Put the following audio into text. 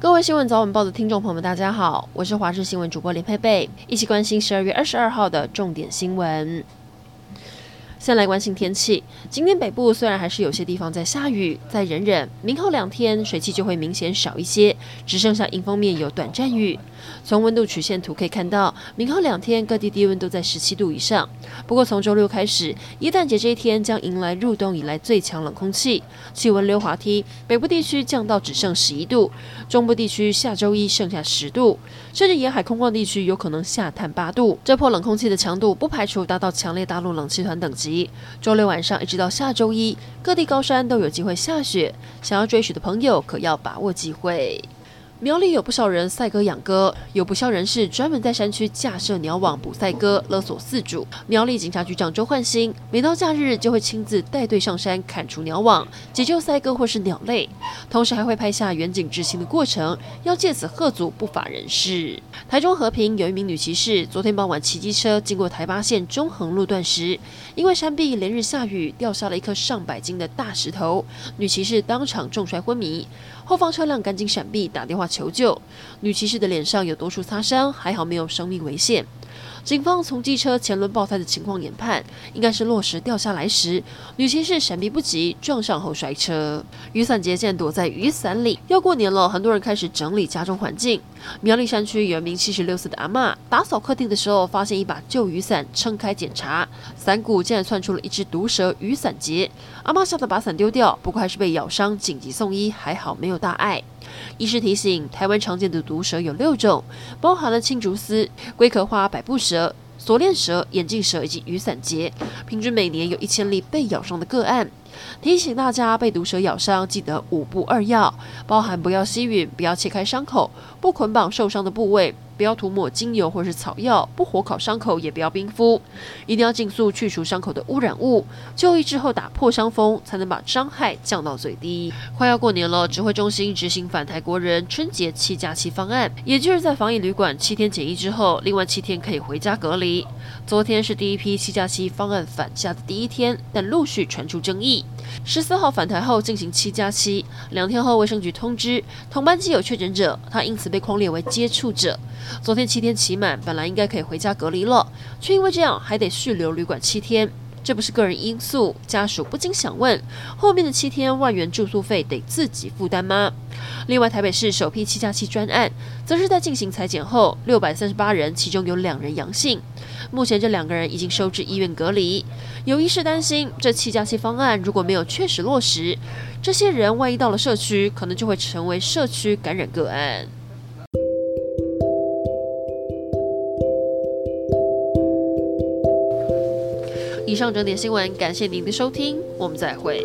各位新闻早晚报的听众朋友们，大家好，我是华视新闻主播林佩佩，一起关心十二月二十二号的重点新闻。先来关心天气。今天北部虽然还是有些地方在下雨，再忍忍，明后两天水汽就会明显少一些，只剩下迎风面有短暂雨。从温度曲线图可以看到，明后两天各地低温都在十七度以上。不过从周六开始，耶诞节这一天将迎来入冬以来最强冷空气，气温溜滑梯，北部地区降到只剩十一度，中部地区下周一剩下十度，甚至沿海空旷地区有可能下探八度。这波冷空气的强度不排除达到强烈大陆冷气团等级。周六晚上一直到下周一，各地高山都有机会下雪，想要追雪的朋友可要把握机会。苗栗有不少人赛鸽养鸽，有不肖人士专门在山区架设鸟网捕赛鸽，勒索饲主。苗栗警察局长周焕新每到假日就会亲自带队上山砍除鸟网，解救赛鸽或是鸟类，同时还会拍下远景执行的过程，要借此吓阻不法人士。台中和平有一名女骑士，昨天傍晚骑机车经过台八线中横路段时，因为山壁连日下雨，掉下了一颗上百斤的大石头，女骑士当场重摔昏迷。后方车辆赶紧闪避，打电话求救。女骑士的脸上有多处擦伤，还好没有生命危险。警方从机车前轮爆胎的情况研判，应该是落石掉下来时，女骑士闪避不及，撞上后摔车。雨伞节现躲在雨伞里。要过年了，很多人开始整理家中环境。苗栗山区有一名七十六岁的阿嬷，打扫客厅的时候，发现一把旧雨伞，撑开检查，伞骨竟然窜出了一只毒蛇雨伞结。阿嬷吓得把伞丢掉，不过还是被咬伤，紧急送医，还好没有大碍。医师提醒，台湾常见的毒蛇有六种，包含了青竹丝、龟壳花、百步蛇、蛇锁链蛇、眼镜蛇以及雨伞结，平均每年有一千例被咬伤的个案。提醒大家，被毒蛇咬伤，记得五步二要，包含不要吸吮、不要切开伤口、不捆绑受伤的部位。不要涂抹精油或是草药，不火烤伤口，也不要冰敷，一定要尽速去除伤口的污染物。就医之后打破伤风，才能把伤害降到最低。快要过年了，指挥中心执行返台国人春节七假期方案，也就是在防疫旅馆七天检疫之后，另外七天可以回家隔离。昨天是第一批七假期方案返家的第一天，但陆续传出争议。十四号返台后进行七加七，两天后卫生局通知同班机有确诊者，他因此被框列为接触者。昨天七天期满，本来应该可以回家隔离了，却因为这样还得续留旅馆七天，这不是个人因素，家属不禁想问：后面的七天万元住宿费得自己负担吗？另外，台北市首批七加七专案，则是在进行裁检后，六百三十八人，其中有两人阳性，目前这两个人已经收治医院隔离。有医师担心，这七加七方案如果没有确实落实，这些人万一到了社区，可能就会成为社区感染个案。以上整点新闻，感谢您的收听，我们再会。